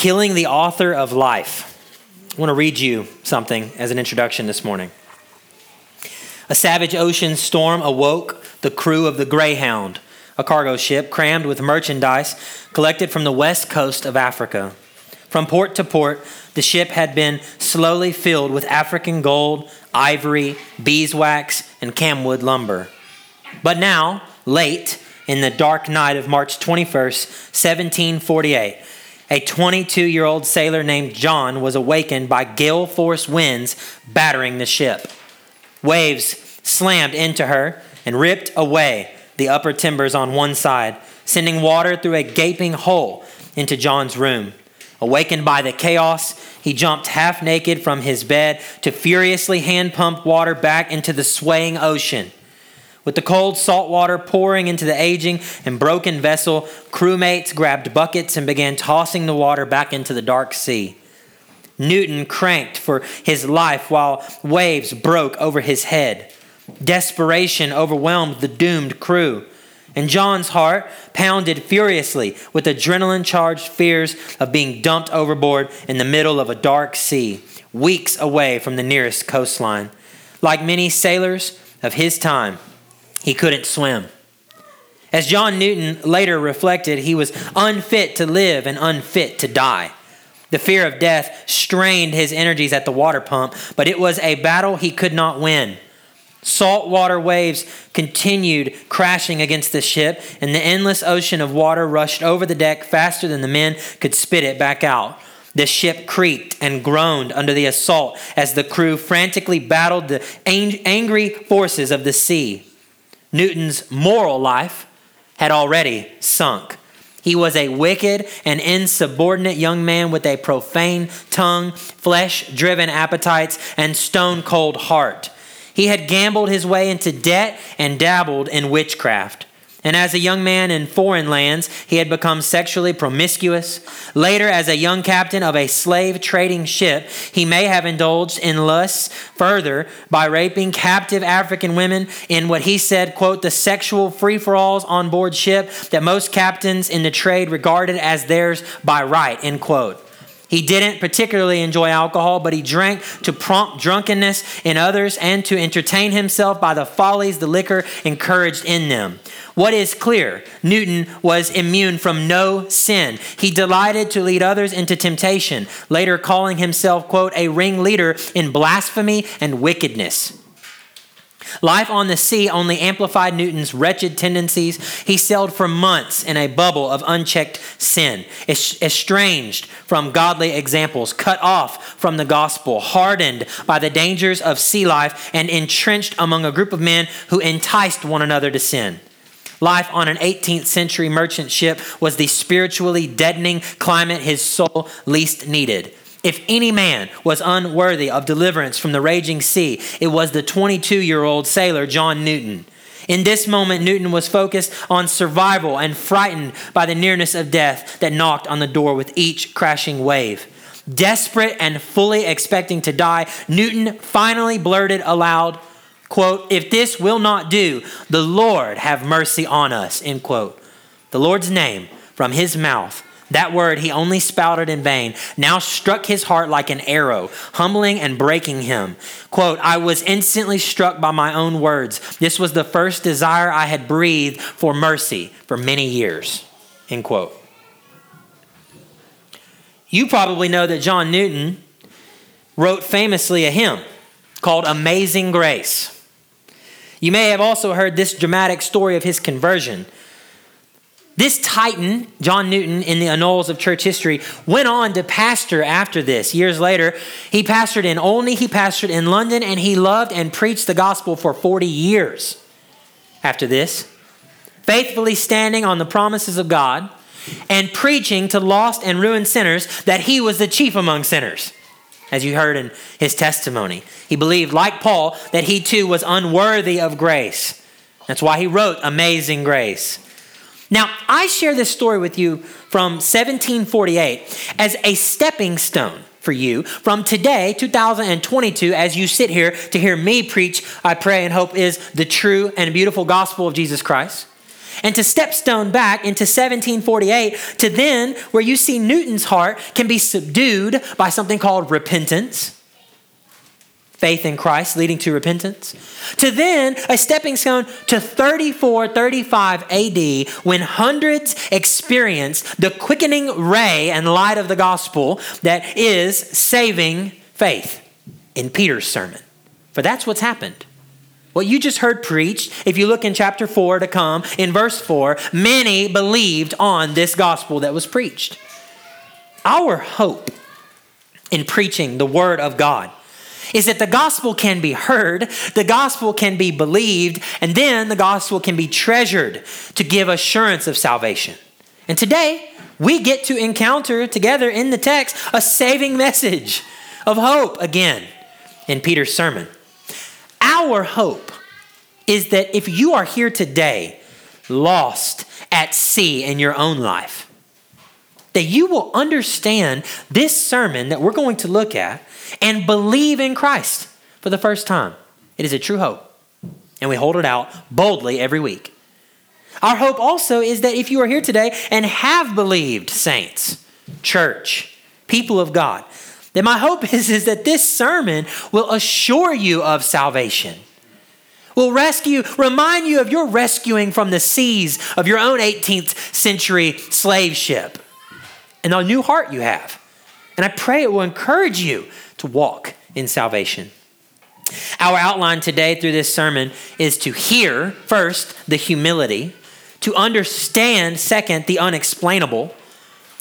killing the author of life. I want to read you something as an introduction this morning. A savage ocean storm awoke the crew of the Greyhound, a cargo ship crammed with merchandise collected from the west coast of Africa. From port to port, the ship had been slowly filled with African gold, ivory, beeswax, and camwood lumber. But now, late in the dark night of March 21st, 1748, a 22 year old sailor named John was awakened by gale force winds battering the ship. Waves slammed into her and ripped away the upper timbers on one side, sending water through a gaping hole into John's room. Awakened by the chaos, he jumped half naked from his bed to furiously hand pump water back into the swaying ocean. With the cold salt water pouring into the aging and broken vessel, crewmates grabbed buckets and began tossing the water back into the dark sea. Newton cranked for his life while waves broke over his head. Desperation overwhelmed the doomed crew, and John's heart pounded furiously with adrenaline charged fears of being dumped overboard in the middle of a dark sea, weeks away from the nearest coastline. Like many sailors of his time, he couldn't swim. As John Newton later reflected, he was unfit to live and unfit to die. The fear of death strained his energies at the water pump, but it was a battle he could not win. Saltwater waves continued crashing against the ship, and the endless ocean of water rushed over the deck faster than the men could spit it back out. The ship creaked and groaned under the assault as the crew frantically battled the angry forces of the sea. Newton's moral life had already sunk. He was a wicked and insubordinate young man with a profane tongue, flesh driven appetites, and stone cold heart. He had gambled his way into debt and dabbled in witchcraft. And as a young man in foreign lands, he had become sexually promiscuous. Later, as a young captain of a slave trading ship, he may have indulged in lusts further by raping captive African women in what he said, quote, the sexual free for alls on board ship that most captains in the trade regarded as theirs by right, end quote. He didn't particularly enjoy alcohol, but he drank to prompt drunkenness in others and to entertain himself by the follies the liquor encouraged in them. What is clear? Newton was immune from no sin. He delighted to lead others into temptation, later calling himself, quote, a ringleader in blasphemy and wickedness. Life on the sea only amplified Newton's wretched tendencies. He sailed for months in a bubble of unchecked sin, estranged from godly examples, cut off from the gospel, hardened by the dangers of sea life, and entrenched among a group of men who enticed one another to sin. Life on an 18th century merchant ship was the spiritually deadening climate his soul least needed. If any man was unworthy of deliverance from the raging sea, it was the 22 year old sailor John Newton. In this moment, Newton was focused on survival and frightened by the nearness of death that knocked on the door with each crashing wave. Desperate and fully expecting to die, Newton finally blurted aloud, quote, If this will not do, the Lord have mercy on us, end quote. The Lord's name from his mouth that word he only spouted in vain now struck his heart like an arrow, humbling and breaking him. Quote, I was instantly struck by my own words. This was the first desire I had breathed for mercy for many years. End quote. You probably know that John Newton wrote famously a hymn called Amazing Grace. You may have also heard this dramatic story of his conversion. This titan, John Newton, in the annals of church history, went on to pastor after this. Years later, he pastored in Olney, he pastored in London, and he loved and preached the gospel for 40 years after this, faithfully standing on the promises of God and preaching to lost and ruined sinners that he was the chief among sinners. As you heard in his testimony, he believed, like Paul, that he too was unworthy of grace. That's why he wrote Amazing Grace. Now, I share this story with you from 1748 as a stepping stone for you from today, 2022, as you sit here to hear me preach, I pray and hope is the true and beautiful gospel of Jesus Christ. and to stepstone back into 1748 to then where you see Newton's heart can be subdued by something called repentance faith in Christ leading to repentance, to then a stepping stone to 34, 35 AD when hundreds experienced the quickening ray and light of the gospel that is saving faith in Peter's sermon. For that's what's happened. What you just heard preached, if you look in chapter 4 to come, in verse 4, many believed on this gospel that was preached. Our hope in preaching the word of God is that the gospel can be heard, the gospel can be believed, and then the gospel can be treasured to give assurance of salvation. And today, we get to encounter together in the text a saving message of hope again in Peter's sermon. Our hope is that if you are here today, lost at sea in your own life, that you will understand this sermon that we're going to look at and believe in Christ for the first time. It is a true hope. And we hold it out boldly every week. Our hope also is that if you are here today and have believed, saints, church, people of God, then my hope is, is that this sermon will assure you of salvation. Will rescue, remind you of your rescuing from the seas of your own 18th century slave ship and the new heart you have. And I pray it will encourage you to walk in salvation. Our outline today through this sermon is to hear, first, the humility, to understand, second, the unexplainable,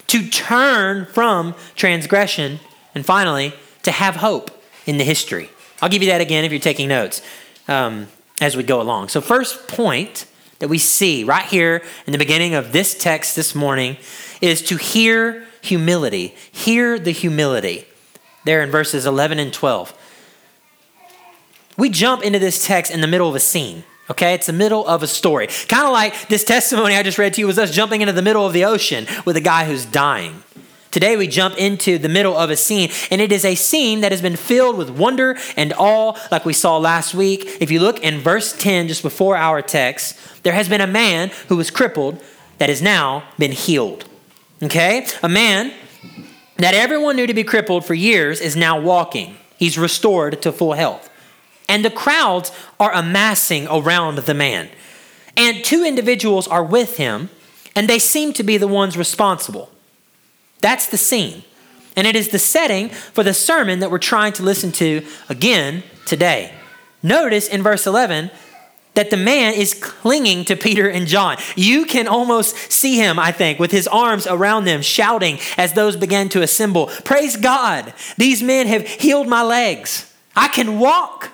to turn from transgression, and finally, to have hope in the history. I'll give you that again if you're taking notes um, as we go along. So, first point that we see right here in the beginning of this text this morning is to hear humility. Hear the humility there in verses 11 and 12. We jump into this text in the middle of a scene. Okay, it's the middle of a story. Kind of like this testimony I just read to you was us jumping into the middle of the ocean with a guy who's dying. Today we jump into the middle of a scene, and it is a scene that has been filled with wonder and awe, like we saw last week. If you look in verse 10, just before our text, there has been a man who was crippled that has now been healed. Okay? A man that everyone knew to be crippled for years is now walking. He's restored to full health. And the crowds are amassing around the man. And two individuals are with him, and they seem to be the ones responsible. That's the scene. And it is the setting for the sermon that we're trying to listen to again today. Notice in verse 11 that the man is clinging to Peter and John. You can almost see him, I think, with his arms around them, shouting as those began to assemble Praise God! These men have healed my legs. I can walk.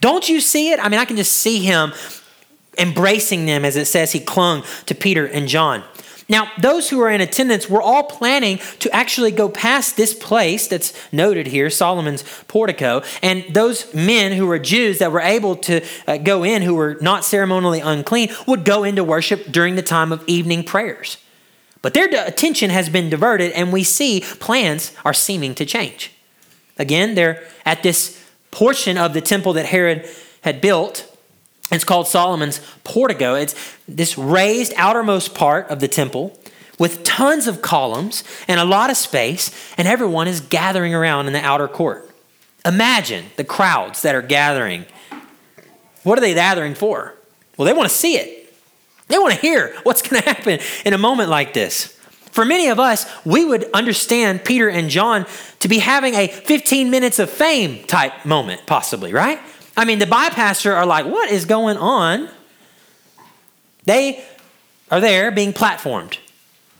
Don't you see it? I mean, I can just see him embracing them as it says he clung to Peter and John. Now, those who are in attendance were all planning to actually go past this place that's noted here, Solomon's portico, and those men who were Jews that were able to uh, go in, who were not ceremonially unclean, would go into worship during the time of evening prayers. But their attention has been diverted, and we see plans are seeming to change. Again, they're at this portion of the temple that Herod had built it's called Solomon's portico. It's this raised outermost part of the temple with tons of columns and a lot of space, and everyone is gathering around in the outer court. Imagine the crowds that are gathering. What are they gathering for? Well, they want to see it. They want to hear what's going to happen in a moment like this. For many of us, we would understand Peter and John to be having a 15 minutes of fame type moment, possibly, right? I mean, the bypasser are like, what is going on? They are there being platformed.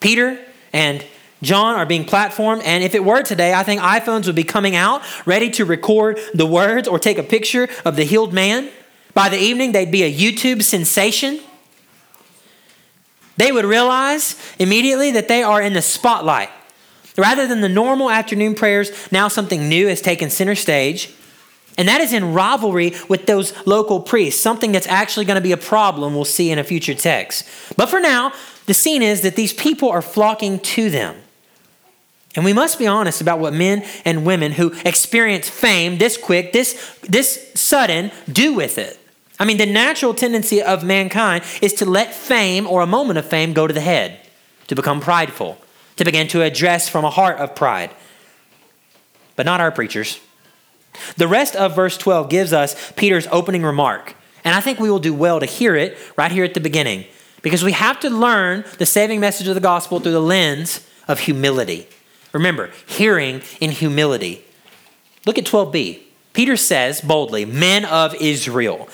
Peter and John are being platformed, and if it were today, I think iPhones would be coming out ready to record the words or take a picture of the healed man. By the evening, they'd be a YouTube sensation. They would realize immediately that they are in the spotlight. Rather than the normal afternoon prayers, now something new has taken center stage. And that is in rivalry with those local priests, something that's actually going to be a problem we'll see in a future text. But for now, the scene is that these people are flocking to them. And we must be honest about what men and women who experience fame this quick, this, this sudden, do with it. I mean, the natural tendency of mankind is to let fame or a moment of fame go to the head, to become prideful, to begin to address from a heart of pride. But not our preachers. The rest of verse 12 gives us Peter's opening remark. And I think we will do well to hear it right here at the beginning because we have to learn the saving message of the gospel through the lens of humility. Remember, hearing in humility. Look at 12b. Peter says boldly, Men of Israel.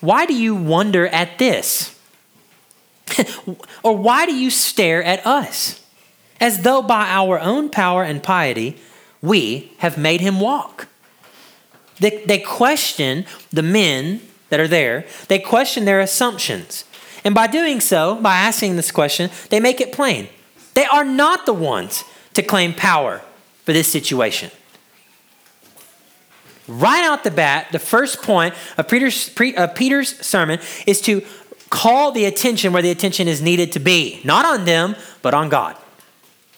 Why do you wonder at this? or why do you stare at us? As though by our own power and piety we have made him walk. They, they question the men that are there, they question their assumptions. And by doing so, by asking this question, they make it plain. They are not the ones to claim power for this situation. Right out the bat, the first point of Peter's, of Peter's sermon is to call the attention where the attention is needed to be, not on them, but on God.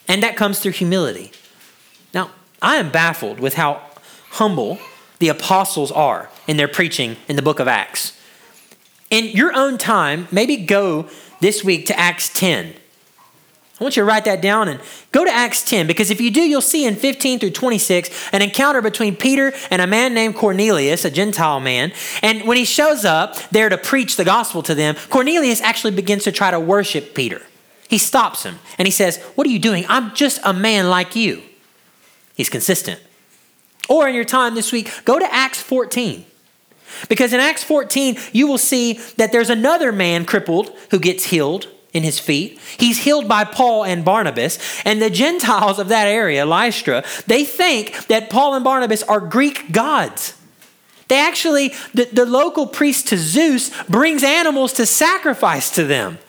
And that comes through humility. Now, I am baffled with how humble the apostles are in their preaching in the book of Acts. In your own time, maybe go this week to Acts 10. I want you to write that down and go to Acts 10 because if you do, you'll see in 15 through 26 an encounter between Peter and a man named Cornelius, a Gentile man. And when he shows up there to preach the gospel to them, Cornelius actually begins to try to worship Peter. He stops him and he says, What are you doing? I'm just a man like you. He's consistent. Or in your time this week, go to Acts 14. Because in Acts 14, you will see that there's another man crippled who gets healed in his feet. He's healed by Paul and Barnabas. And the Gentiles of that area, Lystra, they think that Paul and Barnabas are Greek gods. They actually, the, the local priest to Zeus brings animals to sacrifice to them.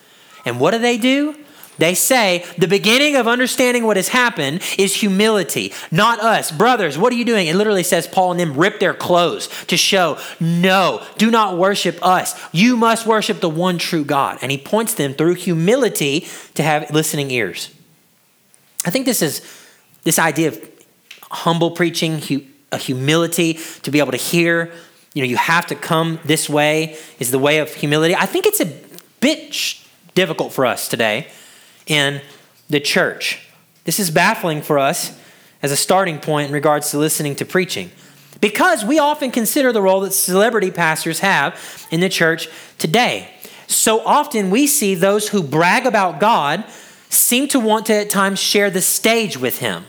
And what do they do? They say the beginning of understanding what has happened is humility, not us. Brothers, what are you doing? It literally says Paul and them rip their clothes to show, no, do not worship us. You must worship the one true God. And he points them through humility to have listening ears. I think this is this idea of humble preaching, a humility to be able to hear. You know, you have to come this way is the way of humility. I think it's a bit difficult for us today in the church. This is baffling for us as a starting point in regards to listening to preaching because we often consider the role that celebrity pastors have in the church today. So often we see those who brag about God seem to want to at times share the stage with Him.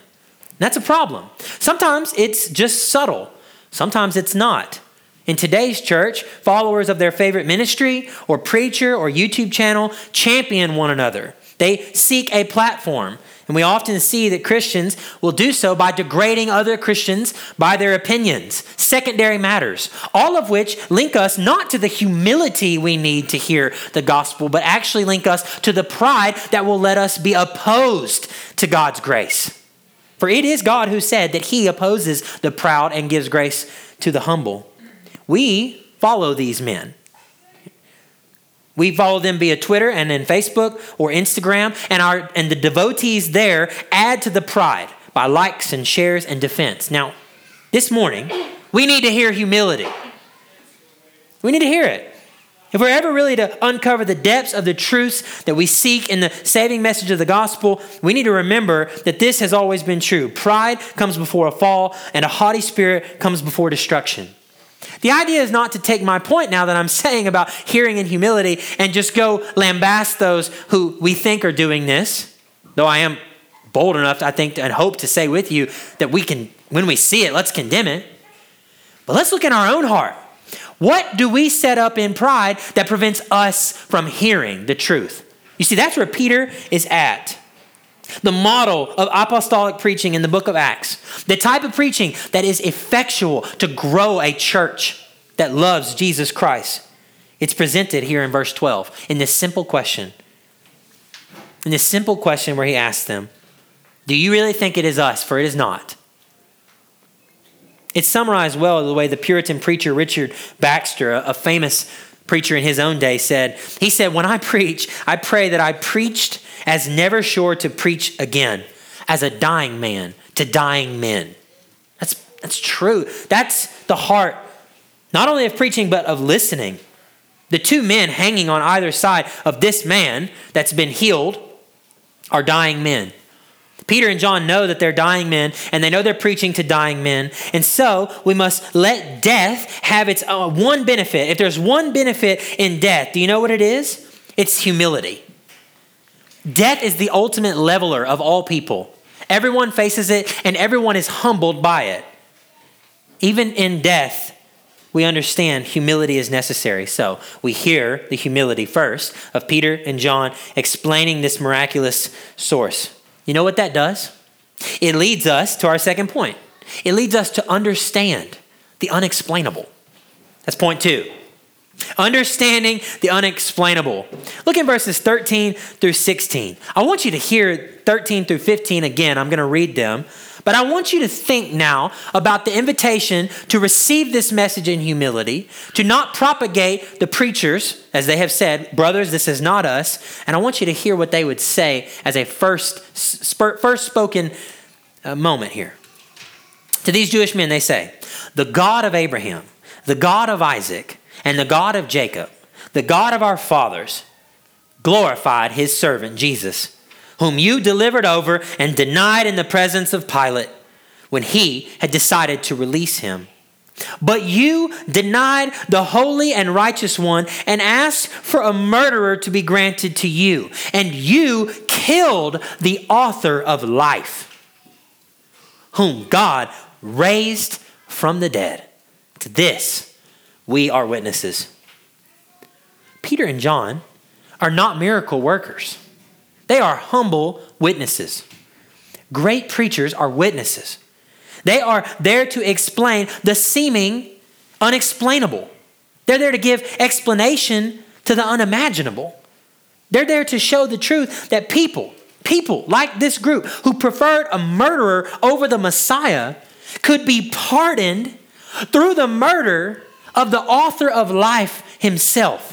That's a problem. Sometimes it's just subtle, sometimes it's not. In today's church, followers of their favorite ministry or preacher or YouTube channel champion one another. They seek a platform. And we often see that Christians will do so by degrading other Christians by their opinions, secondary matters, all of which link us not to the humility we need to hear the gospel, but actually link us to the pride that will let us be opposed to God's grace. For it is God who said that he opposes the proud and gives grace to the humble. We follow these men. We follow them via Twitter and then Facebook or Instagram, and our and the devotees there add to the pride by likes and shares and defense. Now, this morning, we need to hear humility. We need to hear it. If we're ever really to uncover the depths of the truths that we seek in the saving message of the gospel, we need to remember that this has always been true. Pride comes before a fall, and a haughty spirit comes before destruction. The idea is not to take my point now that I'm saying about hearing and humility and just go lambast those who we think are doing this, though I am bold enough, I think, and hope to say with you that we can, when we see it, let's condemn it. But let's look in our own heart. What do we set up in pride that prevents us from hearing the truth? You see, that's where Peter is at the model of apostolic preaching in the book of Acts, the type of preaching that is effectual to grow a church that loves Jesus Christ. It's presented here in verse 12 in this simple question. In this simple question where he asks them, Do you really think it is us? For it is not. It's summarized well the way the Puritan preacher Richard Baxter, a famous preacher in his own day, said. He said, When I preach, I pray that I preached as never sure to preach again, as a dying man to dying men. That's, that's true. That's the heart, not only of preaching, but of listening. The two men hanging on either side of this man that's been healed are dying men. Peter and John know that they're dying men and they know they're preaching to dying men. And so we must let death have its uh, one benefit. If there's one benefit in death, do you know what it is? It's humility. Death is the ultimate leveler of all people. Everyone faces it and everyone is humbled by it. Even in death, we understand humility is necessary. So we hear the humility first of Peter and John explaining this miraculous source. You know what that does? It leads us to our second point. It leads us to understand the unexplainable. That's point two. Understanding the unexplainable. Look in verses 13 through 16. I want you to hear 13 through 15 again. I'm going to read them. But I want you to think now about the invitation to receive this message in humility, to not propagate the preachers, as they have said, brothers, this is not us. And I want you to hear what they would say as a first, first spoken uh, moment here. To these Jewish men, they say, The God of Abraham, the God of Isaac, and the God of Jacob, the God of our fathers, glorified his servant Jesus, whom you delivered over and denied in the presence of Pilate when he had decided to release him. But you denied the holy and righteous one and asked for a murderer to be granted to you. And you killed the author of life, whom God raised from the dead. To this, we are witnesses. Peter and John are not miracle workers, they are humble witnesses. Great preachers are witnesses. They are there to explain the seeming unexplainable. They're there to give explanation to the unimaginable. They're there to show the truth that people, people like this group who preferred a murderer over the Messiah, could be pardoned through the murder of the author of life himself.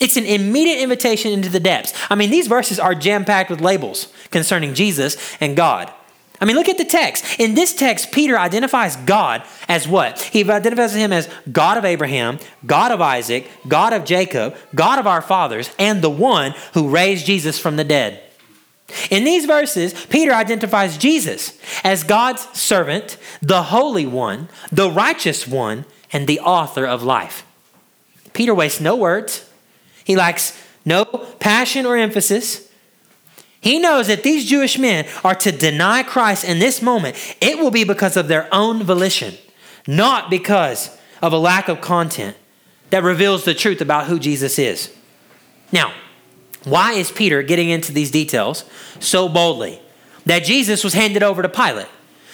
It's an immediate invitation into the depths. I mean, these verses are jam packed with labels concerning Jesus and God. I mean, look at the text. In this text, Peter identifies God as what? He identifies him as God of Abraham, God of Isaac, God of Jacob, God of our fathers, and the one who raised Jesus from the dead. In these verses, Peter identifies Jesus as God's servant, the Holy One, the righteous one, and the author of life. Peter wastes no words, he lacks no passion or emphasis. He knows that these Jewish men are to deny Christ in this moment. It will be because of their own volition, not because of a lack of content that reveals the truth about who Jesus is. Now, why is Peter getting into these details so boldly? That Jesus was handed over to Pilate.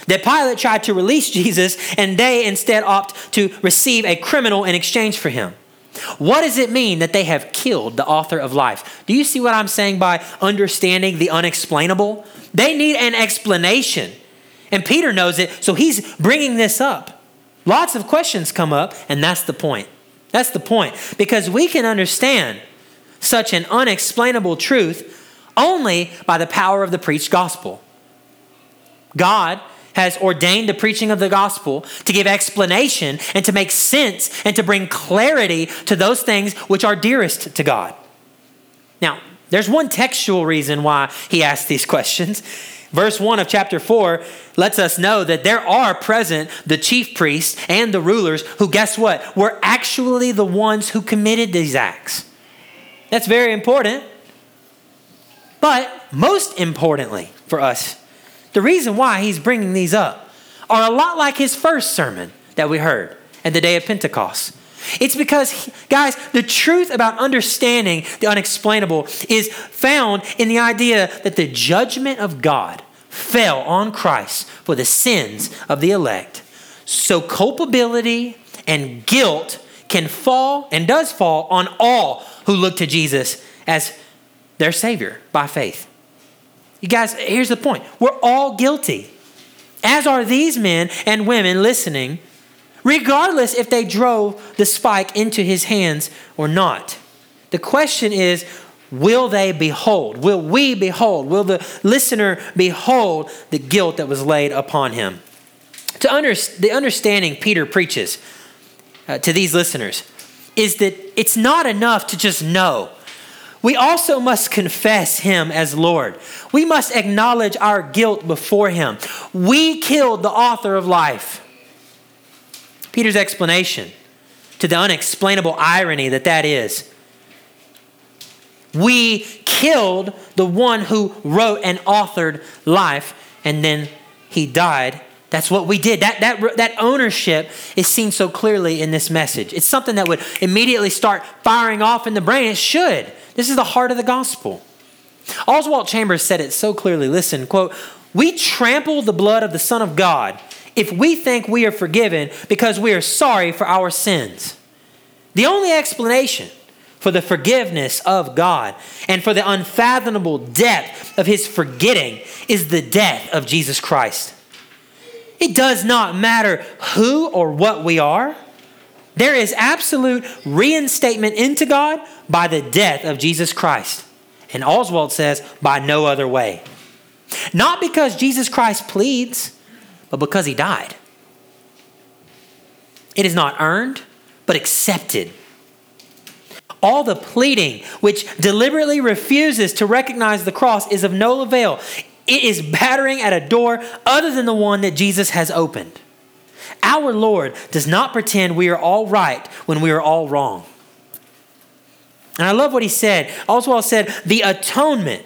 That Pilate tried to release Jesus and they instead opt to receive a criminal in exchange for him. What does it mean that they have killed the author of life? Do you see what I'm saying by understanding the unexplainable? They need an explanation. And Peter knows it, so he's bringing this up. Lots of questions come up, and that's the point. That's the point. Because we can understand such an unexplainable truth only by the power of the preached gospel. God has ordained the preaching of the gospel to give explanation and to make sense and to bring clarity to those things which are dearest to God. Now, there's one textual reason why he asked these questions. Verse 1 of chapter 4 lets us know that there are present the chief priests and the rulers who, guess what, were actually the ones who committed these acts. That's very important. But most importantly for us the reason why he's bringing these up are a lot like his first sermon that we heard at the day of Pentecost. It's because, guys, the truth about understanding the unexplainable is found in the idea that the judgment of God fell on Christ for the sins of the elect. So culpability and guilt can fall and does fall on all who look to Jesus as their Savior by faith. You guys, here's the point we're all guilty, as are these men and women listening, regardless if they drove the spike into his hands or not. The question is, will they behold? Will we behold? Will the listener behold the guilt that was laid upon him? To under, the understanding Peter preaches uh, to these listeners is that it's not enough to just know. We also must confess him as Lord. We must acknowledge our guilt before him. We killed the author of life. Peter's explanation to the unexplainable irony that that is. We killed the one who wrote and authored life, and then he died. That's what we did. That, that, that ownership is seen so clearly in this message. It's something that would immediately start firing off in the brain. It should. This is the heart of the gospel. Oswald Chambers said it so clearly. Listen, quote, we trample the blood of the Son of God if we think we are forgiven because we are sorry for our sins. The only explanation for the forgiveness of God and for the unfathomable depth of his forgetting is the death of Jesus Christ. It does not matter who or what we are. There is absolute reinstatement into God by the death of Jesus Christ. And Oswald says, by no other way. Not because Jesus Christ pleads, but because he died. It is not earned, but accepted. All the pleading, which deliberately refuses to recognize the cross, is of no avail. It is battering at a door other than the one that Jesus has opened. Our Lord does not pretend we are all right when we are all wrong. And I love what he said. Oswald said, the atonement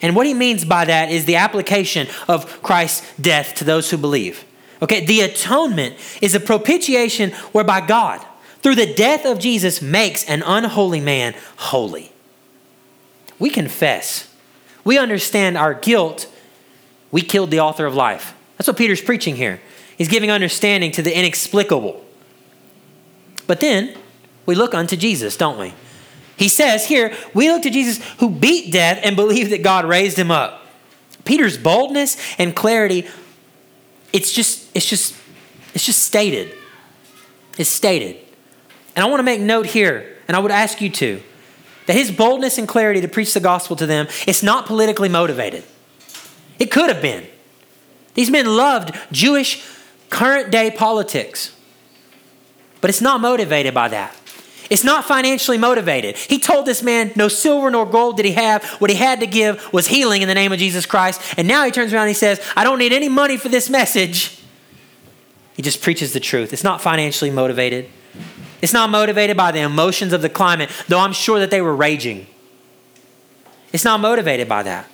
and what he means by that is the application of Christ's death to those who believe. Okay, the atonement is a propitiation whereby God, through the death of Jesus, makes an unholy man holy. We confess. We understand our guilt. We killed the author of life. That's what Peter's preaching here. He's giving understanding to the inexplicable. But then we look unto Jesus, don't we? He says here, we look to Jesus who beat death and believe that God raised him up. Peter's boldness and clarity, it's just, it's just, it's just stated. It's stated. And I want to make note here, and I would ask you to, that his boldness and clarity to preach the gospel to them, it's not politically motivated. It could have been. These men loved Jewish current day politics, but it's not motivated by that. It's not financially motivated. He told this man, No silver nor gold did he have. What he had to give was healing in the name of Jesus Christ. And now he turns around and he says, I don't need any money for this message. He just preaches the truth. It's not financially motivated. It's not motivated by the emotions of the climate, though I'm sure that they were raging. It's not motivated by that.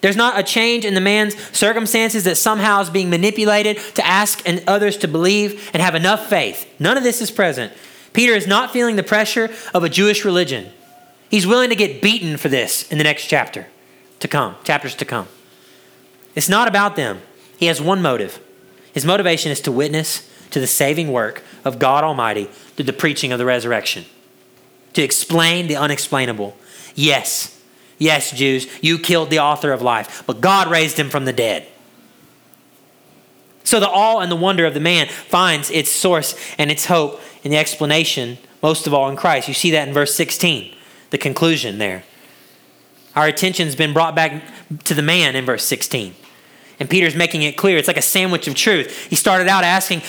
There's not a change in the man's circumstances that somehow is being manipulated to ask and others to believe and have enough faith. None of this is present. Peter is not feeling the pressure of a Jewish religion. He's willing to get beaten for this in the next chapter to come, chapters to come. It's not about them. He has one motive. His motivation is to witness to the saving work of God Almighty through the preaching of the resurrection, to explain the unexplainable. Yes, yes, Jews, you killed the author of life, but God raised him from the dead. So the awe and the wonder of the man finds its source and its hope in the explanation, most of all in Christ. You see that in verse 16, the conclusion there. Our attention's been brought back to the man in verse 16. And Peter's making it clear. It's like a sandwich of truth. He started out asking,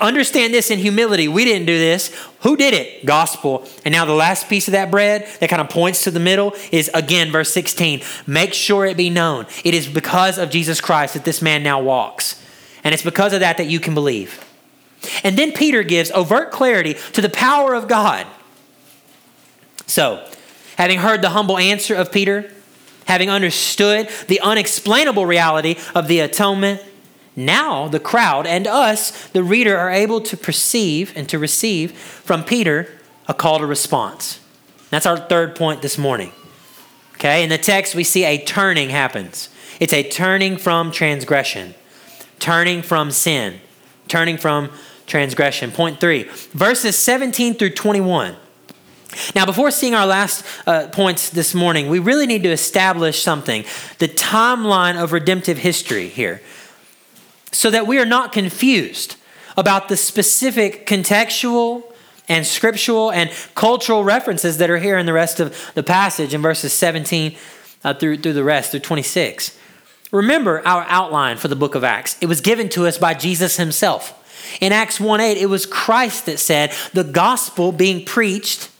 Understand this in humility. We didn't do this. Who did it? Gospel. And now the last piece of that bread that kind of points to the middle is again verse 16. Make sure it be known. It is because of Jesus Christ that this man now walks. And it's because of that that you can believe. And then Peter gives overt clarity to the power of God. So, having heard the humble answer of Peter, having understood the unexplainable reality of the atonement, now the crowd and us, the reader, are able to perceive and to receive from Peter a call to response. That's our third point this morning. Okay, in the text, we see a turning happens. It's a turning from transgression, turning from sin, turning from transgression. Point three, verses 17 through 21. Now, before seeing our last uh, points this morning, we really need to establish something the timeline of redemptive history here, so that we are not confused about the specific contextual and scriptural and cultural references that are here in the rest of the passage in verses 17 uh, through, through the rest, through 26. Remember our outline for the book of Acts. It was given to us by Jesus himself. In Acts 1 8, it was Christ that said, the gospel being preached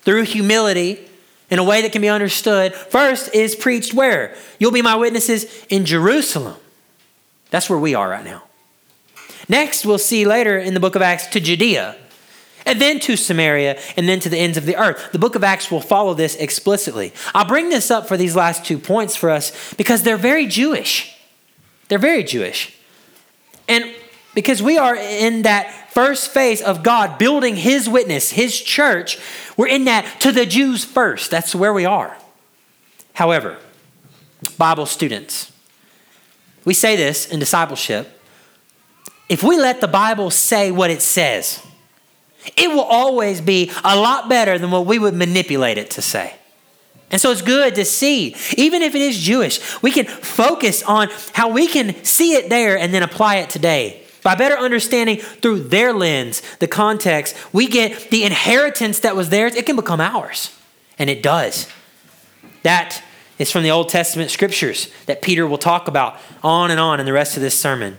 through humility in a way that can be understood, first is preached where? You'll be my witnesses in Jerusalem. That's where we are right now. Next, we'll see later in the book of Acts to Judea, and then to Samaria, and then to the ends of the earth. The book of Acts will follow this explicitly. I'll bring this up for these last two points for us because they're very Jewish. They're very Jewish. And because we are in that first phase of God building his witness, his church, we're in that to the Jews first. That's where we are. However, Bible students, we say this in discipleship. If we let the Bible say what it says, it will always be a lot better than what we would manipulate it to say. And so it's good to see, even if it is Jewish, we can focus on how we can see it there and then apply it today. By better understanding through their lens, the context, we get the inheritance that was theirs, it can become ours. And it does. That is from the Old Testament scriptures that Peter will talk about on and on in the rest of this sermon.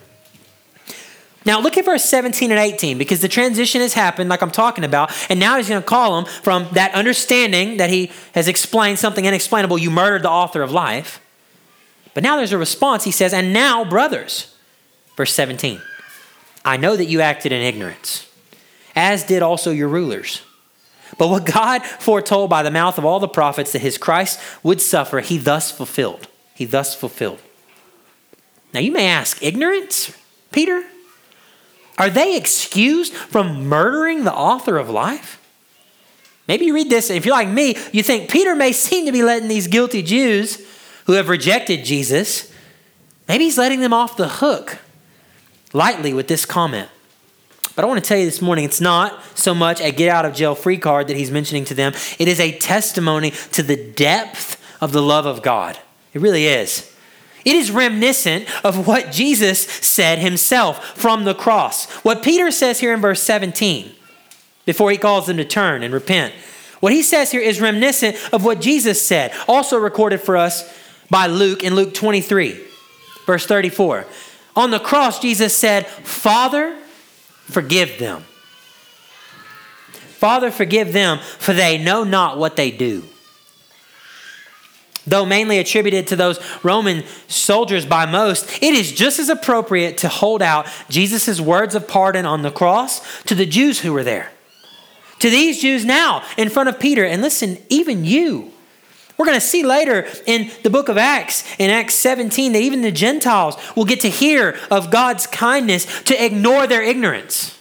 Now, look at verse 17 and 18 because the transition has happened, like I'm talking about, and now he's going to call them from that understanding that he has explained something unexplainable. You murdered the author of life. But now there's a response. He says, And now, brothers, verse 17, I know that you acted in ignorance, as did also your rulers. But what God foretold by the mouth of all the prophets that his Christ would suffer, he thus fulfilled. He thus fulfilled. Now you may ask, ignorance, Peter? Are they excused from murdering the author of life? Maybe you read this, and if you're like me, you think Peter may seem to be letting these guilty Jews who have rejected Jesus, maybe he's letting them off the hook lightly with this comment. But I want to tell you this morning, it's not so much a get out of jail free card that he's mentioning to them. It is a testimony to the depth of the love of God. It really is. It is reminiscent of what Jesus said himself from the cross. What Peter says here in verse 17, before he calls them to turn and repent, what he says here is reminiscent of what Jesus said, also recorded for us by Luke in Luke 23, verse 34. On the cross, Jesus said, Father, forgive them. Father, forgive them, for they know not what they do. Though mainly attributed to those Roman soldiers by most, it is just as appropriate to hold out Jesus' words of pardon on the cross to the Jews who were there. To these Jews now in front of Peter. And listen, even you. We're going to see later in the book of Acts, in Acts 17, that even the Gentiles will get to hear of God's kindness to ignore their ignorance.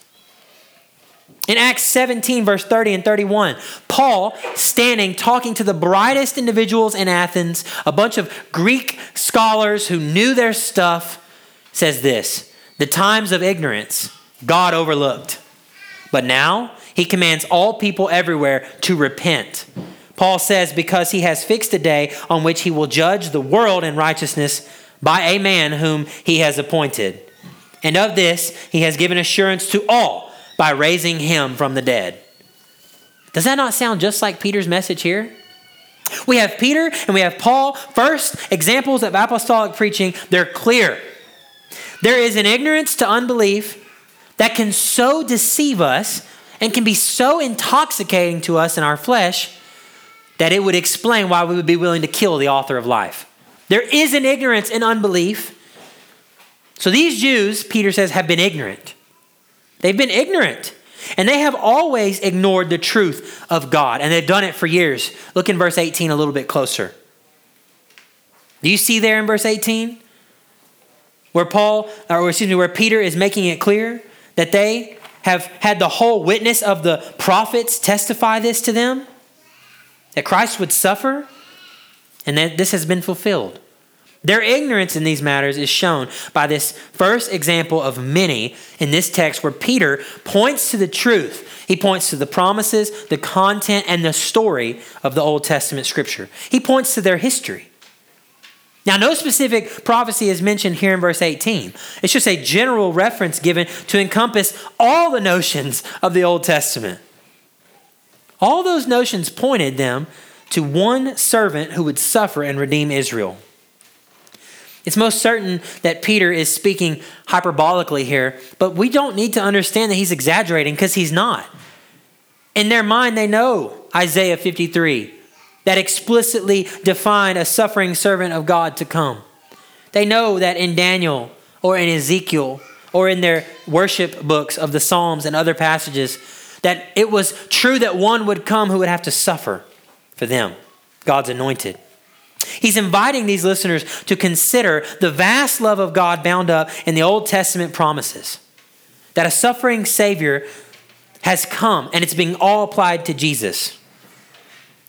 In Acts 17, verse 30 and 31, Paul, standing talking to the brightest individuals in Athens, a bunch of Greek scholars who knew their stuff, says this The times of ignorance God overlooked. But now he commands all people everywhere to repent. Paul says, Because he has fixed a day on which he will judge the world in righteousness by a man whom he has appointed. And of this he has given assurance to all by raising him from the dead. Does that not sound just like Peter's message here? We have Peter and we have Paul, first examples of apostolic preaching. They're clear. There is an ignorance to unbelief that can so deceive us and can be so intoxicating to us in our flesh that it would explain why we would be willing to kill the author of life. There is an ignorance and unbelief. So these Jews, Peter says, have been ignorant. They've been ignorant. And they have always ignored the truth of God, and they've done it for years. Look in verse 18 a little bit closer. Do you see there in verse 18? Where Paul, or excuse me, where Peter is making it clear that they have had the whole witness of the prophets testify this to them? That Christ would suffer, and that this has been fulfilled. Their ignorance in these matters is shown by this first example of many in this text where Peter points to the truth. He points to the promises, the content, and the story of the Old Testament scripture. He points to their history. Now, no specific prophecy is mentioned here in verse 18. It's just a general reference given to encompass all the notions of the Old Testament. All those notions pointed them to one servant who would suffer and redeem Israel. It's most certain that Peter is speaking hyperbolically here, but we don't need to understand that he's exaggerating because he's not. In their mind, they know Isaiah 53 that explicitly defined a suffering servant of God to come. They know that in Daniel or in Ezekiel or in their worship books of the Psalms and other passages that it was true that one would come who would have to suffer for them, God's anointed. He's inviting these listeners to consider the vast love of God bound up in the Old Testament promises. That a suffering Savior has come and it's being all applied to Jesus.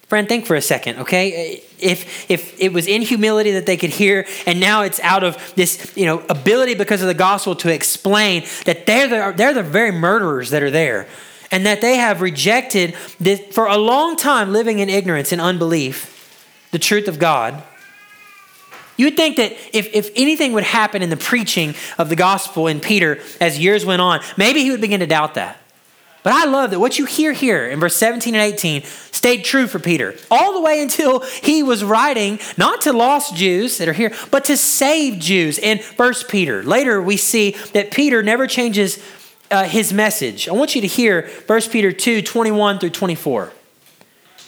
Friend, think for a second, okay? If if it was in humility that they could hear, and now it's out of this, you know, ability because of the gospel to explain that they're the, they're the very murderers that are there, and that they have rejected this, for a long time living in ignorance and unbelief the truth of God. You would think that if, if anything would happen in the preaching of the gospel in Peter as years went on, maybe he would begin to doubt that. But I love that what you hear here in verse 17 and 18 stayed true for Peter all the way until he was writing not to lost Jews that are here, but to saved Jews in First Peter. Later, we see that Peter never changes uh, his message. I want you to hear 1 Peter 2 21 through 24.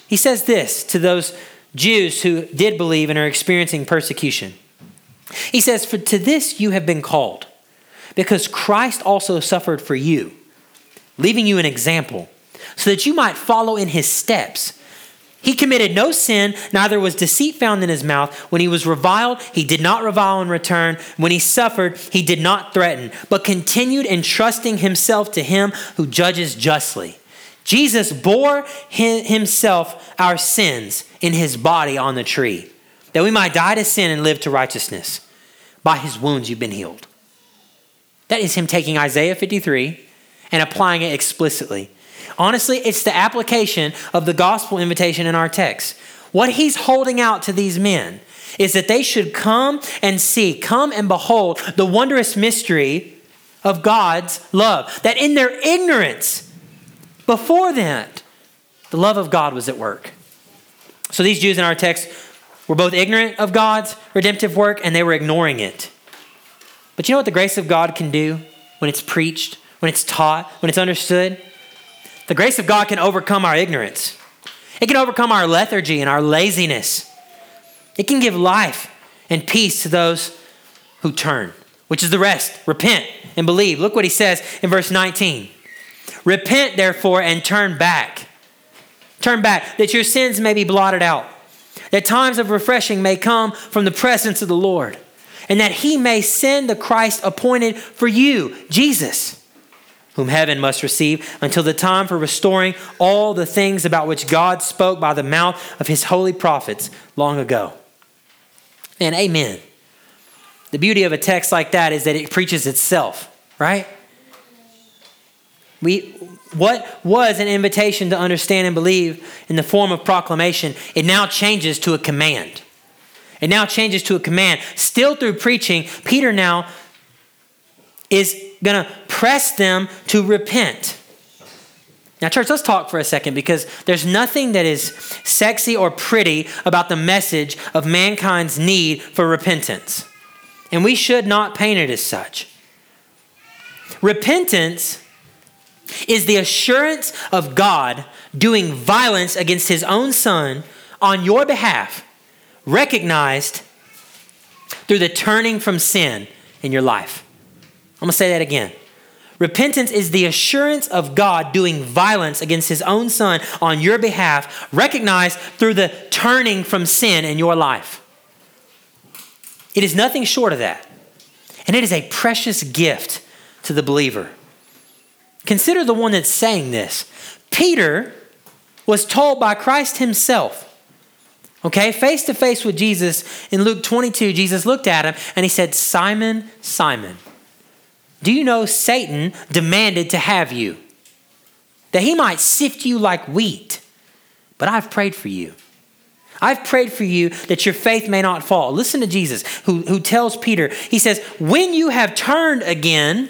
He says this to those Jews who did believe and are experiencing persecution. He says, For to this you have been called, because Christ also suffered for you, leaving you an example, so that you might follow in his steps. He committed no sin, neither was deceit found in his mouth. When he was reviled, he did not revile in return. When he suffered, he did not threaten, but continued entrusting himself to him who judges justly. Jesus bore himself our sins in his body on the tree, that we might die to sin and live to righteousness. By his wounds you've been healed. That is him taking Isaiah 53 and applying it explicitly. Honestly, it's the application of the gospel invitation in our text. What he's holding out to these men is that they should come and see, come and behold the wondrous mystery of God's love. That in their ignorance, before that, the love of God was at work. So these Jews in our text were both ignorant of God's redemptive work and they were ignoring it. But you know what the grace of God can do when it's preached, when it's taught, when it's understood? The grace of God can overcome our ignorance. It can overcome our lethargy and our laziness. It can give life and peace to those who turn, which is the rest. Repent and believe. Look what he says in verse 19. Repent, therefore, and turn back. Turn back, that your sins may be blotted out, that times of refreshing may come from the presence of the Lord, and that he may send the Christ appointed for you, Jesus, whom heaven must receive until the time for restoring all the things about which God spoke by the mouth of his holy prophets long ago. And amen. The beauty of a text like that is that it preaches itself, right? We, what was an invitation to understand and believe in the form of proclamation, it now changes to a command. It now changes to a command. Still through preaching, Peter now is going to press them to repent. Now, church, let's talk for a second because there's nothing that is sexy or pretty about the message of mankind's need for repentance. And we should not paint it as such. Repentance is the assurance of God doing violence against his own son on your behalf, recognized through the turning from sin in your life. I'm going to say that again. Repentance is the assurance of God doing violence against his own son on your behalf, recognized through the turning from sin in your life. It is nothing short of that. And it is a precious gift to the believer. Consider the one that's saying this. Peter was told by Christ himself, okay, face to face with Jesus in Luke 22, Jesus looked at him and he said, Simon, Simon, do you know Satan demanded to have you? That he might sift you like wheat. But I've prayed for you. I've prayed for you that your faith may not fall. Listen to Jesus, who, who tells Peter, he says, When you have turned again,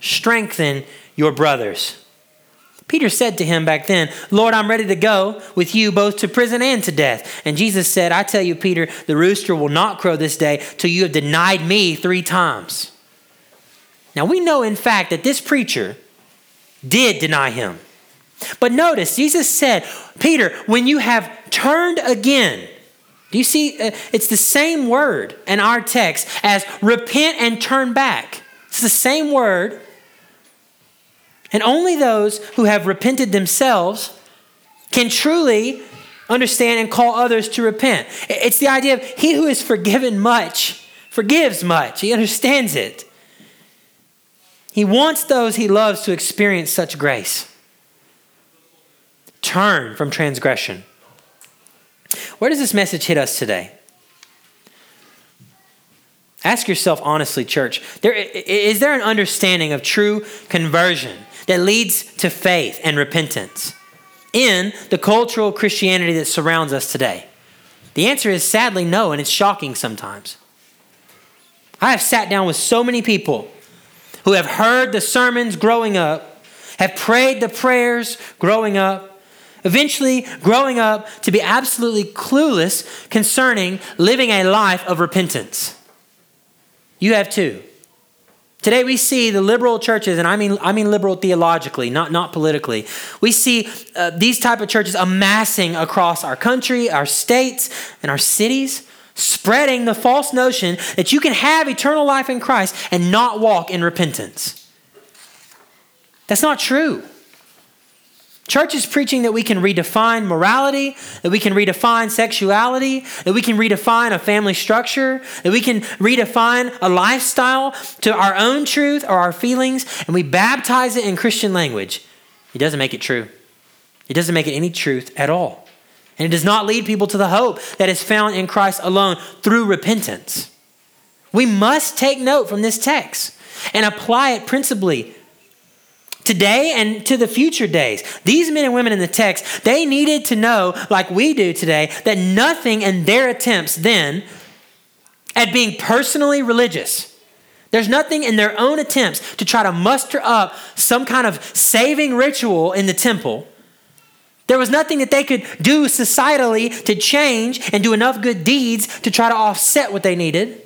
strengthen your brothers. Peter said to him back then, Lord, I'm ready to go with you both to prison and to death. And Jesus said, I tell you, Peter, the rooster will not crow this day till you have denied me three times. Now we know, in fact, that this preacher did deny him. But notice, Jesus said, Peter, when you have turned again, do you see? Uh, it's the same word in our text as repent and turn back. It's the same word and only those who have repented themselves can truly understand and call others to repent. It's the idea of he who is forgiven much forgives much. He understands it. He wants those he loves to experience such grace. Turn from transgression. Where does this message hit us today? Ask yourself honestly, church, there, is there an understanding of true conversion that leads to faith and repentance in the cultural Christianity that surrounds us today? The answer is sadly no, and it's shocking sometimes. I have sat down with so many people who have heard the sermons growing up, have prayed the prayers growing up, eventually growing up to be absolutely clueless concerning living a life of repentance. You have too. Today we see the liberal churches, and I mean, I mean liberal theologically, not, not politically. We see uh, these type of churches amassing across our country, our states, and our cities, spreading the false notion that you can have eternal life in Christ and not walk in repentance. That's not true. Church is preaching that we can redefine morality, that we can redefine sexuality, that we can redefine a family structure, that we can redefine a lifestyle to our own truth or our feelings, and we baptize it in Christian language. It doesn't make it true. It doesn't make it any truth at all. And it does not lead people to the hope that is found in Christ alone through repentance. We must take note from this text and apply it principally today and to the future days. These men and women in the text, they needed to know, like we do today, that nothing in their attempts then at being personally religious, there's nothing in their own attempts to try to muster up some kind of saving ritual in the temple. There was nothing that they could do societally to change and do enough good deeds to try to offset what they needed.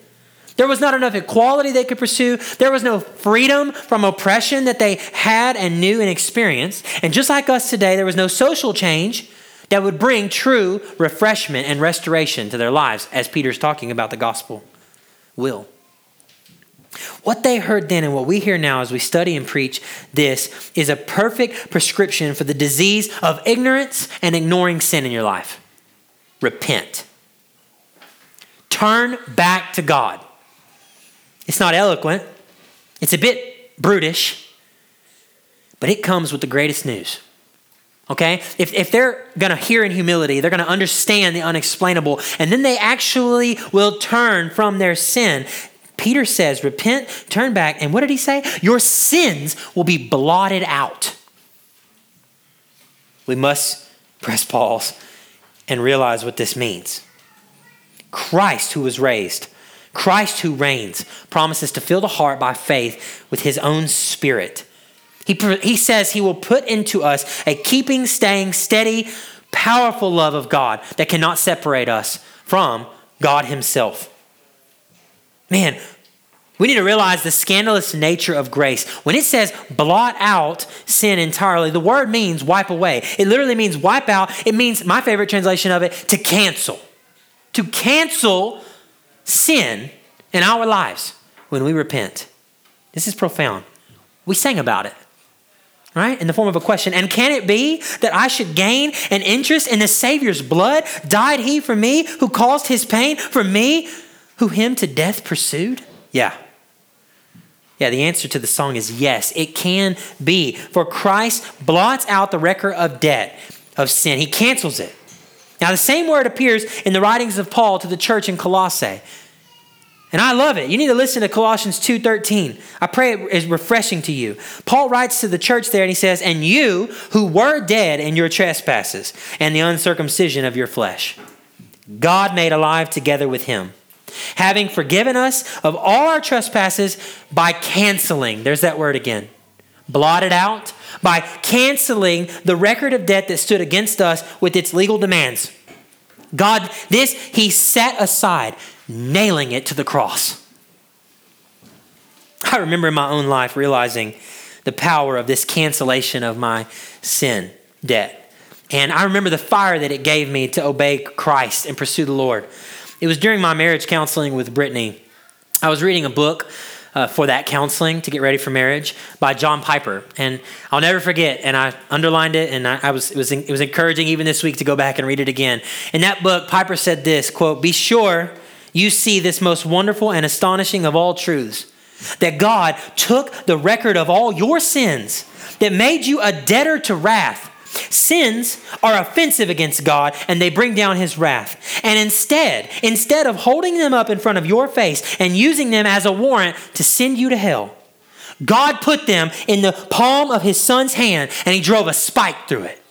There was not enough equality they could pursue. There was no freedom from oppression that they had and knew and experienced. And just like us today, there was no social change that would bring true refreshment and restoration to their lives, as Peter's talking about the gospel will. What they heard then and what we hear now as we study and preach this is a perfect prescription for the disease of ignorance and ignoring sin in your life. Repent. Turn back to God. It's not eloquent, it's a bit brutish, but it comes with the greatest news. Okay? If, if they're going to hear in humility, they're going to understand the unexplainable, and then they actually will turn from their sin. Peter says, Repent, turn back, and what did he say? Your sins will be blotted out. We must press pause and realize what this means. Christ, who was raised, Christ, who reigns, promises to fill the heart by faith with his own spirit. He, he says he will put into us a keeping, staying, steady, powerful love of God that cannot separate us from God himself. Man, we need to realize the scandalous nature of grace. When it says blot out sin entirely, the word means wipe away. It literally means wipe out. It means, my favorite translation of it, to cancel. To cancel sin in our lives when we repent. This is profound. We sang about it, right? In the form of a question. And can it be that I should gain an interest in the Savior's blood? Died he for me who caused his pain? For me who him to death pursued? Yeah. Yeah, the answer to the song is yes, it can be. For Christ blots out the record of debt, of sin, he cancels it. Now, the same word appears in the writings of Paul to the church in Colossae. And I love it. You need to listen to Colossians 2:13. I pray it is refreshing to you. Paul writes to the church there and he says, "And you who were dead in your trespasses and the uncircumcision of your flesh, God made alive together with him, having forgiven us of all our trespasses by canceling, there's that word again, blotted out, by canceling the record of debt that stood against us with its legal demands. God, this he set aside, nailing it to the cross. I remember in my own life realizing the power of this cancellation of my sin debt. And I remember the fire that it gave me to obey Christ and pursue the Lord. It was during my marriage counseling with Brittany. I was reading a book uh, for that counseling to get ready for marriage by John Piper, and I'll never forget. And I underlined it, and I, I was it was it was encouraging even this week to go back and read it again. In that book, Piper said this quote: "Be sure you see this most wonderful and astonishing of all truths." That God took the record of all your sins that made you a debtor to wrath Sins are offensive against God and they bring down his wrath. And instead, instead of holding them up in front of your face and using them as a warrant to send you to hell, God put them in the palm of his son's hand and he drove a spike through it,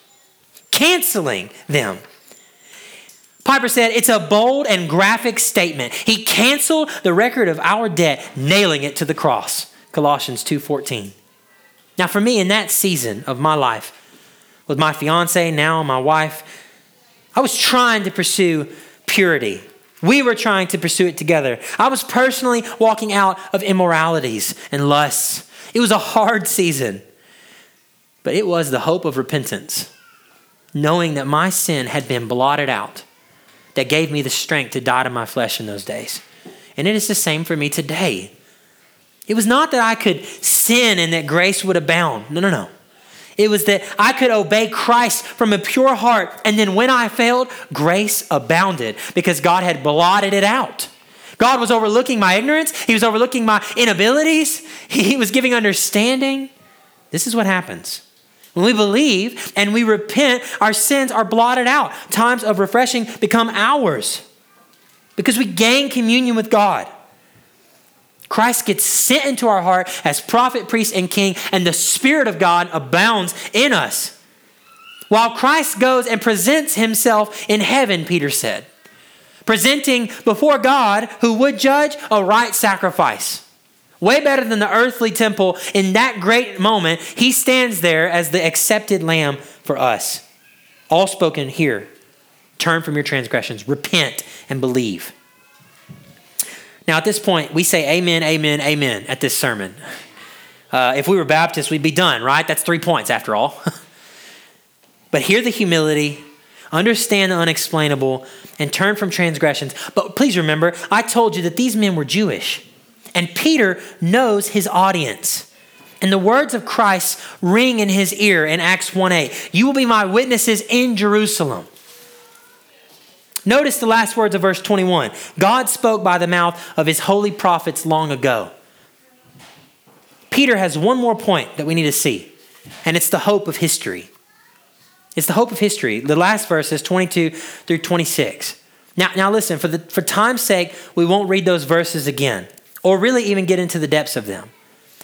canceling them. Piper said it's a bold and graphic statement. He canceled the record of our debt, nailing it to the cross. Colossians 2:14. Now for me in that season of my life, with my fiance, now my wife, I was trying to pursue purity. We were trying to pursue it together. I was personally walking out of immoralities and lusts. It was a hard season, but it was the hope of repentance, knowing that my sin had been blotted out, that gave me the strength to die to my flesh in those days. And it is the same for me today. It was not that I could sin and that grace would abound. No, no, no. It was that I could obey Christ from a pure heart. And then when I failed, grace abounded because God had blotted it out. God was overlooking my ignorance, He was overlooking my inabilities, He was giving understanding. This is what happens. When we believe and we repent, our sins are blotted out. Times of refreshing become ours because we gain communion with God. Christ gets sent into our heart as prophet, priest, and king, and the Spirit of God abounds in us. While Christ goes and presents himself in heaven, Peter said, presenting before God, who would judge, a right sacrifice. Way better than the earthly temple. In that great moment, he stands there as the accepted lamb for us. All spoken here. Turn from your transgressions, repent, and believe. Now, at this point, we say amen, amen, amen at this sermon. Uh, if we were Baptists, we'd be done, right? That's three points after all. but hear the humility, understand the unexplainable, and turn from transgressions. But please remember, I told you that these men were Jewish, and Peter knows his audience. And the words of Christ ring in his ear in Acts 1 8. You will be my witnesses in Jerusalem Notice the last words of verse 21. God spoke by the mouth of his holy prophets long ago. Peter has one more point that we need to see, and it's the hope of history. It's the hope of history. The last verse is 22 through 26. Now, now listen, for, the, for time's sake, we won't read those verses again, or really even get into the depths of them.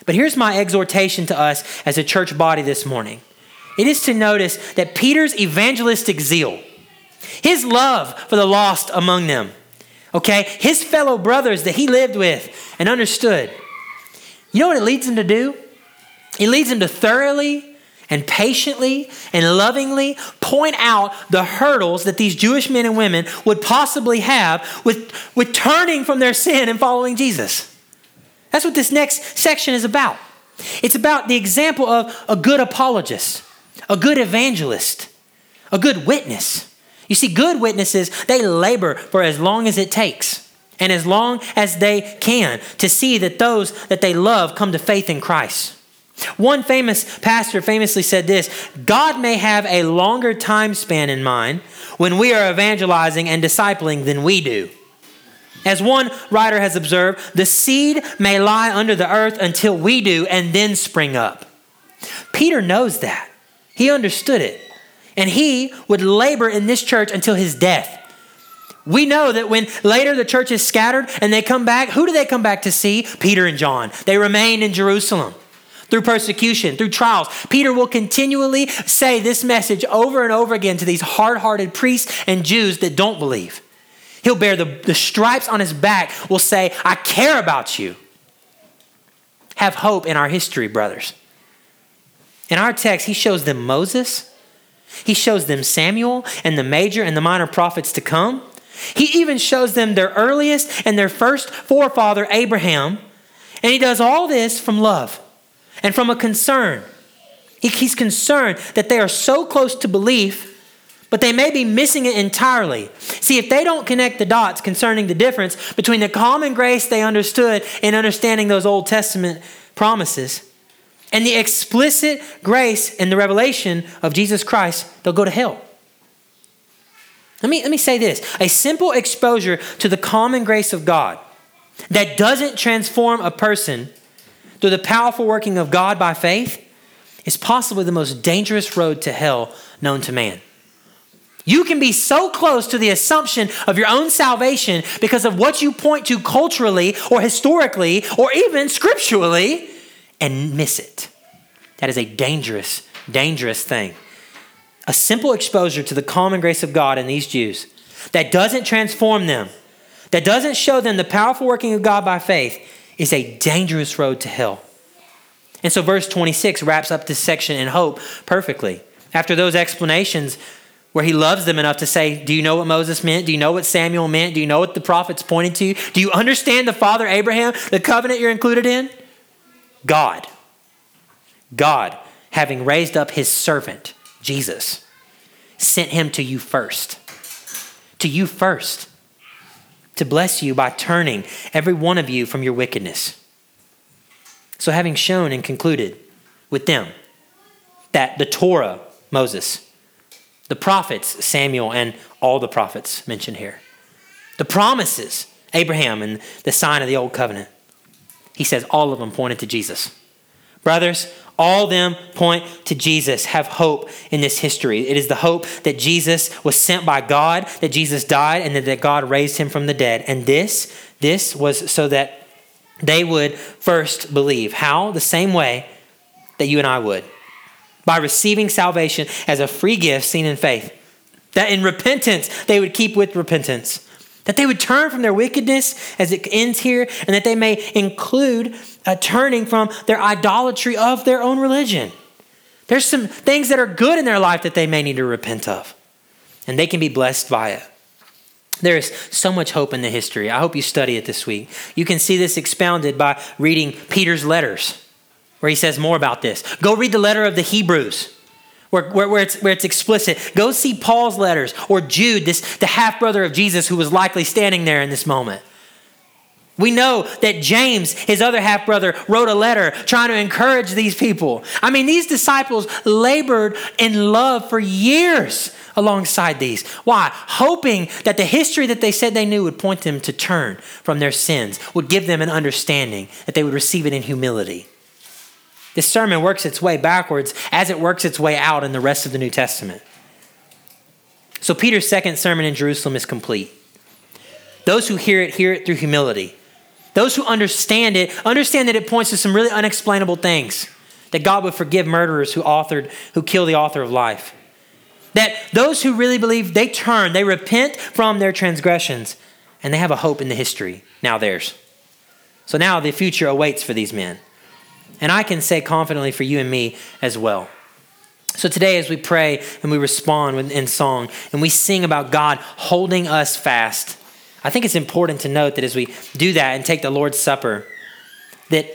But here's my exhortation to us as a church body this morning it is to notice that Peter's evangelistic zeal, his love for the lost among them. Okay? His fellow brothers that he lived with and understood. You know what it leads him to do? It leads him to thoroughly and patiently and lovingly point out the hurdles that these Jewish men and women would possibly have with, with turning from their sin and following Jesus. That's what this next section is about. It's about the example of a good apologist, a good evangelist, a good witness. You see, good witnesses, they labor for as long as it takes and as long as they can to see that those that they love come to faith in Christ. One famous pastor famously said this God may have a longer time span in mind when we are evangelizing and discipling than we do. As one writer has observed, the seed may lie under the earth until we do and then spring up. Peter knows that. He understood it and he would labor in this church until his death. We know that when later the church is scattered and they come back, who do they come back to see? Peter and John. They remain in Jerusalem through persecution, through trials. Peter will continually say this message over and over again to these hard hearted priests and Jews that don't believe. He'll bear the, the stripes on his back, will say, I care about you. Have hope in our history, brothers. In our text, he shows them Moses, he shows them Samuel and the major and the minor prophets to come. He even shows them their earliest and their first forefather, Abraham. And he does all this from love and from a concern. He's concerned that they are so close to belief, but they may be missing it entirely. See, if they don't connect the dots concerning the difference between the common grace they understood in understanding those Old Testament promises and the explicit grace and the revelation of Jesus Christ, they'll go to hell. Let me, let me say this a simple exposure to the common grace of God that doesn't transform a person through the powerful working of God by faith is possibly the most dangerous road to hell known to man. You can be so close to the assumption of your own salvation because of what you point to culturally or historically or even scripturally and miss it. That is a dangerous, dangerous thing. A simple exposure to the common grace of God in these Jews that doesn't transform them, that doesn't show them the powerful working of God by faith, is a dangerous road to hell. And so, verse 26 wraps up this section in hope perfectly. After those explanations, where he loves them enough to say, Do you know what Moses meant? Do you know what Samuel meant? Do you know what the prophets pointed to? Do you understand the father Abraham, the covenant you're included in? God, God, having raised up his servant, Jesus, sent him to you first. To you first. To bless you by turning every one of you from your wickedness. So, having shown and concluded with them that the Torah, Moses, the prophets, Samuel, and all the prophets mentioned here, the promises, Abraham, and the sign of the old covenant, he says all of them pointed to Jesus. Brothers, all them point to Jesus, have hope in this history. It is the hope that Jesus was sent by God, that Jesus died, and that God raised him from the dead. And this, this was so that they would first believe. How? The same way that you and I would. By receiving salvation as a free gift seen in faith. That in repentance, they would keep with repentance that they would turn from their wickedness as it ends here, and that they may include a turning from their idolatry of their own religion. There's some things that are good in their life that they may need to repent of, and they can be blessed by it. There is so much hope in the history. I hope you study it this week. You can see this expounded by reading Peter's letters, where he says more about this. Go read the letter of the Hebrews where, where, where, it's, where it's explicit. Go see Paul's letters or Jude, this, the half brother of Jesus who was likely standing there in this moment. We know that James, his other half brother, wrote a letter trying to encourage these people. I mean, these disciples labored in love for years alongside these. Why? Hoping that the history that they said they knew would point them to turn from their sins, would give them an understanding, that they would receive it in humility. This sermon works its way backwards as it works its way out in the rest of the New Testament. So, Peter's second sermon in Jerusalem is complete. Those who hear it, hear it through humility. Those who understand it, understand that it points to some really unexplainable things. That God would forgive murderers who authored, who kill the author of life. That those who really believe, they turn, they repent from their transgressions, and they have a hope in the history, now theirs. So now the future awaits for these men. And I can say confidently for you and me as well. So today, as we pray and we respond in song and we sing about God holding us fast, I think it's important to note that as we do that and take the Lord's Supper, that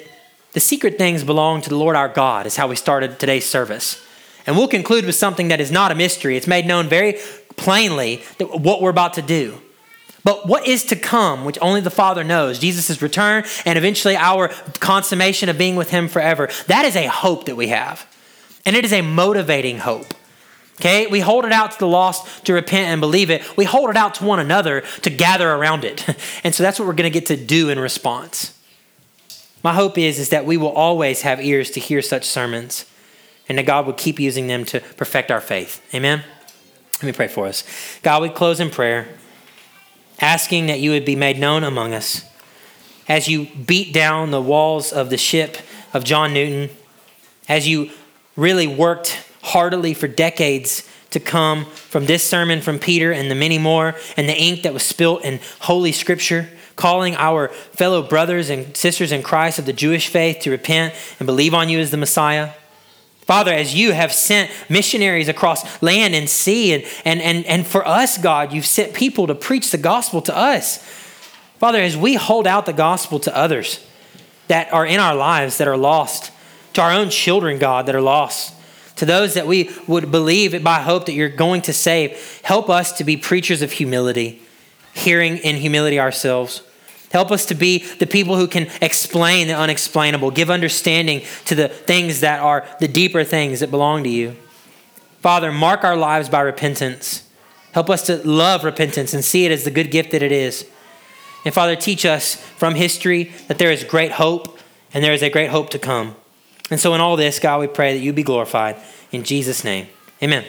the secret things belong to the Lord our God, is how we started today's service. And we'll conclude with something that is not a mystery. It's made known very plainly what we're about to do. But what is to come, which only the Father knows, Jesus' return and eventually our consummation of being with Him forever, that is a hope that we have. And it is a motivating hope. Okay? We hold it out to the lost to repent and believe it. We hold it out to one another to gather around it. And so that's what we're going to get to do in response. My hope is, is that we will always have ears to hear such sermons and that God will keep using them to perfect our faith. Amen? Let me pray for us. God, we close in prayer asking that you would be made known among us. As you beat down the walls of the ship of John Newton, as you really worked heartily for decades to come from this sermon from Peter and the many more, and the ink that was spilt in Holy Scripture, calling our fellow brothers and sisters in Christ of the Jewish faith to repent and believe on you as the Messiah. Father, as you have sent missionaries across land and sea, and, and, and, and for us, God, you've sent people to preach the gospel to us. Father, as we hold out the gospel to others that are in our lives that are lost, to our own children, God, that are lost, to those that we would believe by hope that you're going to save, help us to be preachers of humility, hearing in humility ourselves. Help us to be the people who can explain the unexplainable, give understanding to the things that are the deeper things that belong to you. Father, mark our lives by repentance. Help us to love repentance and see it as the good gift that it is. And Father, teach us from history that there is great hope and there is a great hope to come. And so, in all this, God, we pray that you be glorified. In Jesus' name, amen.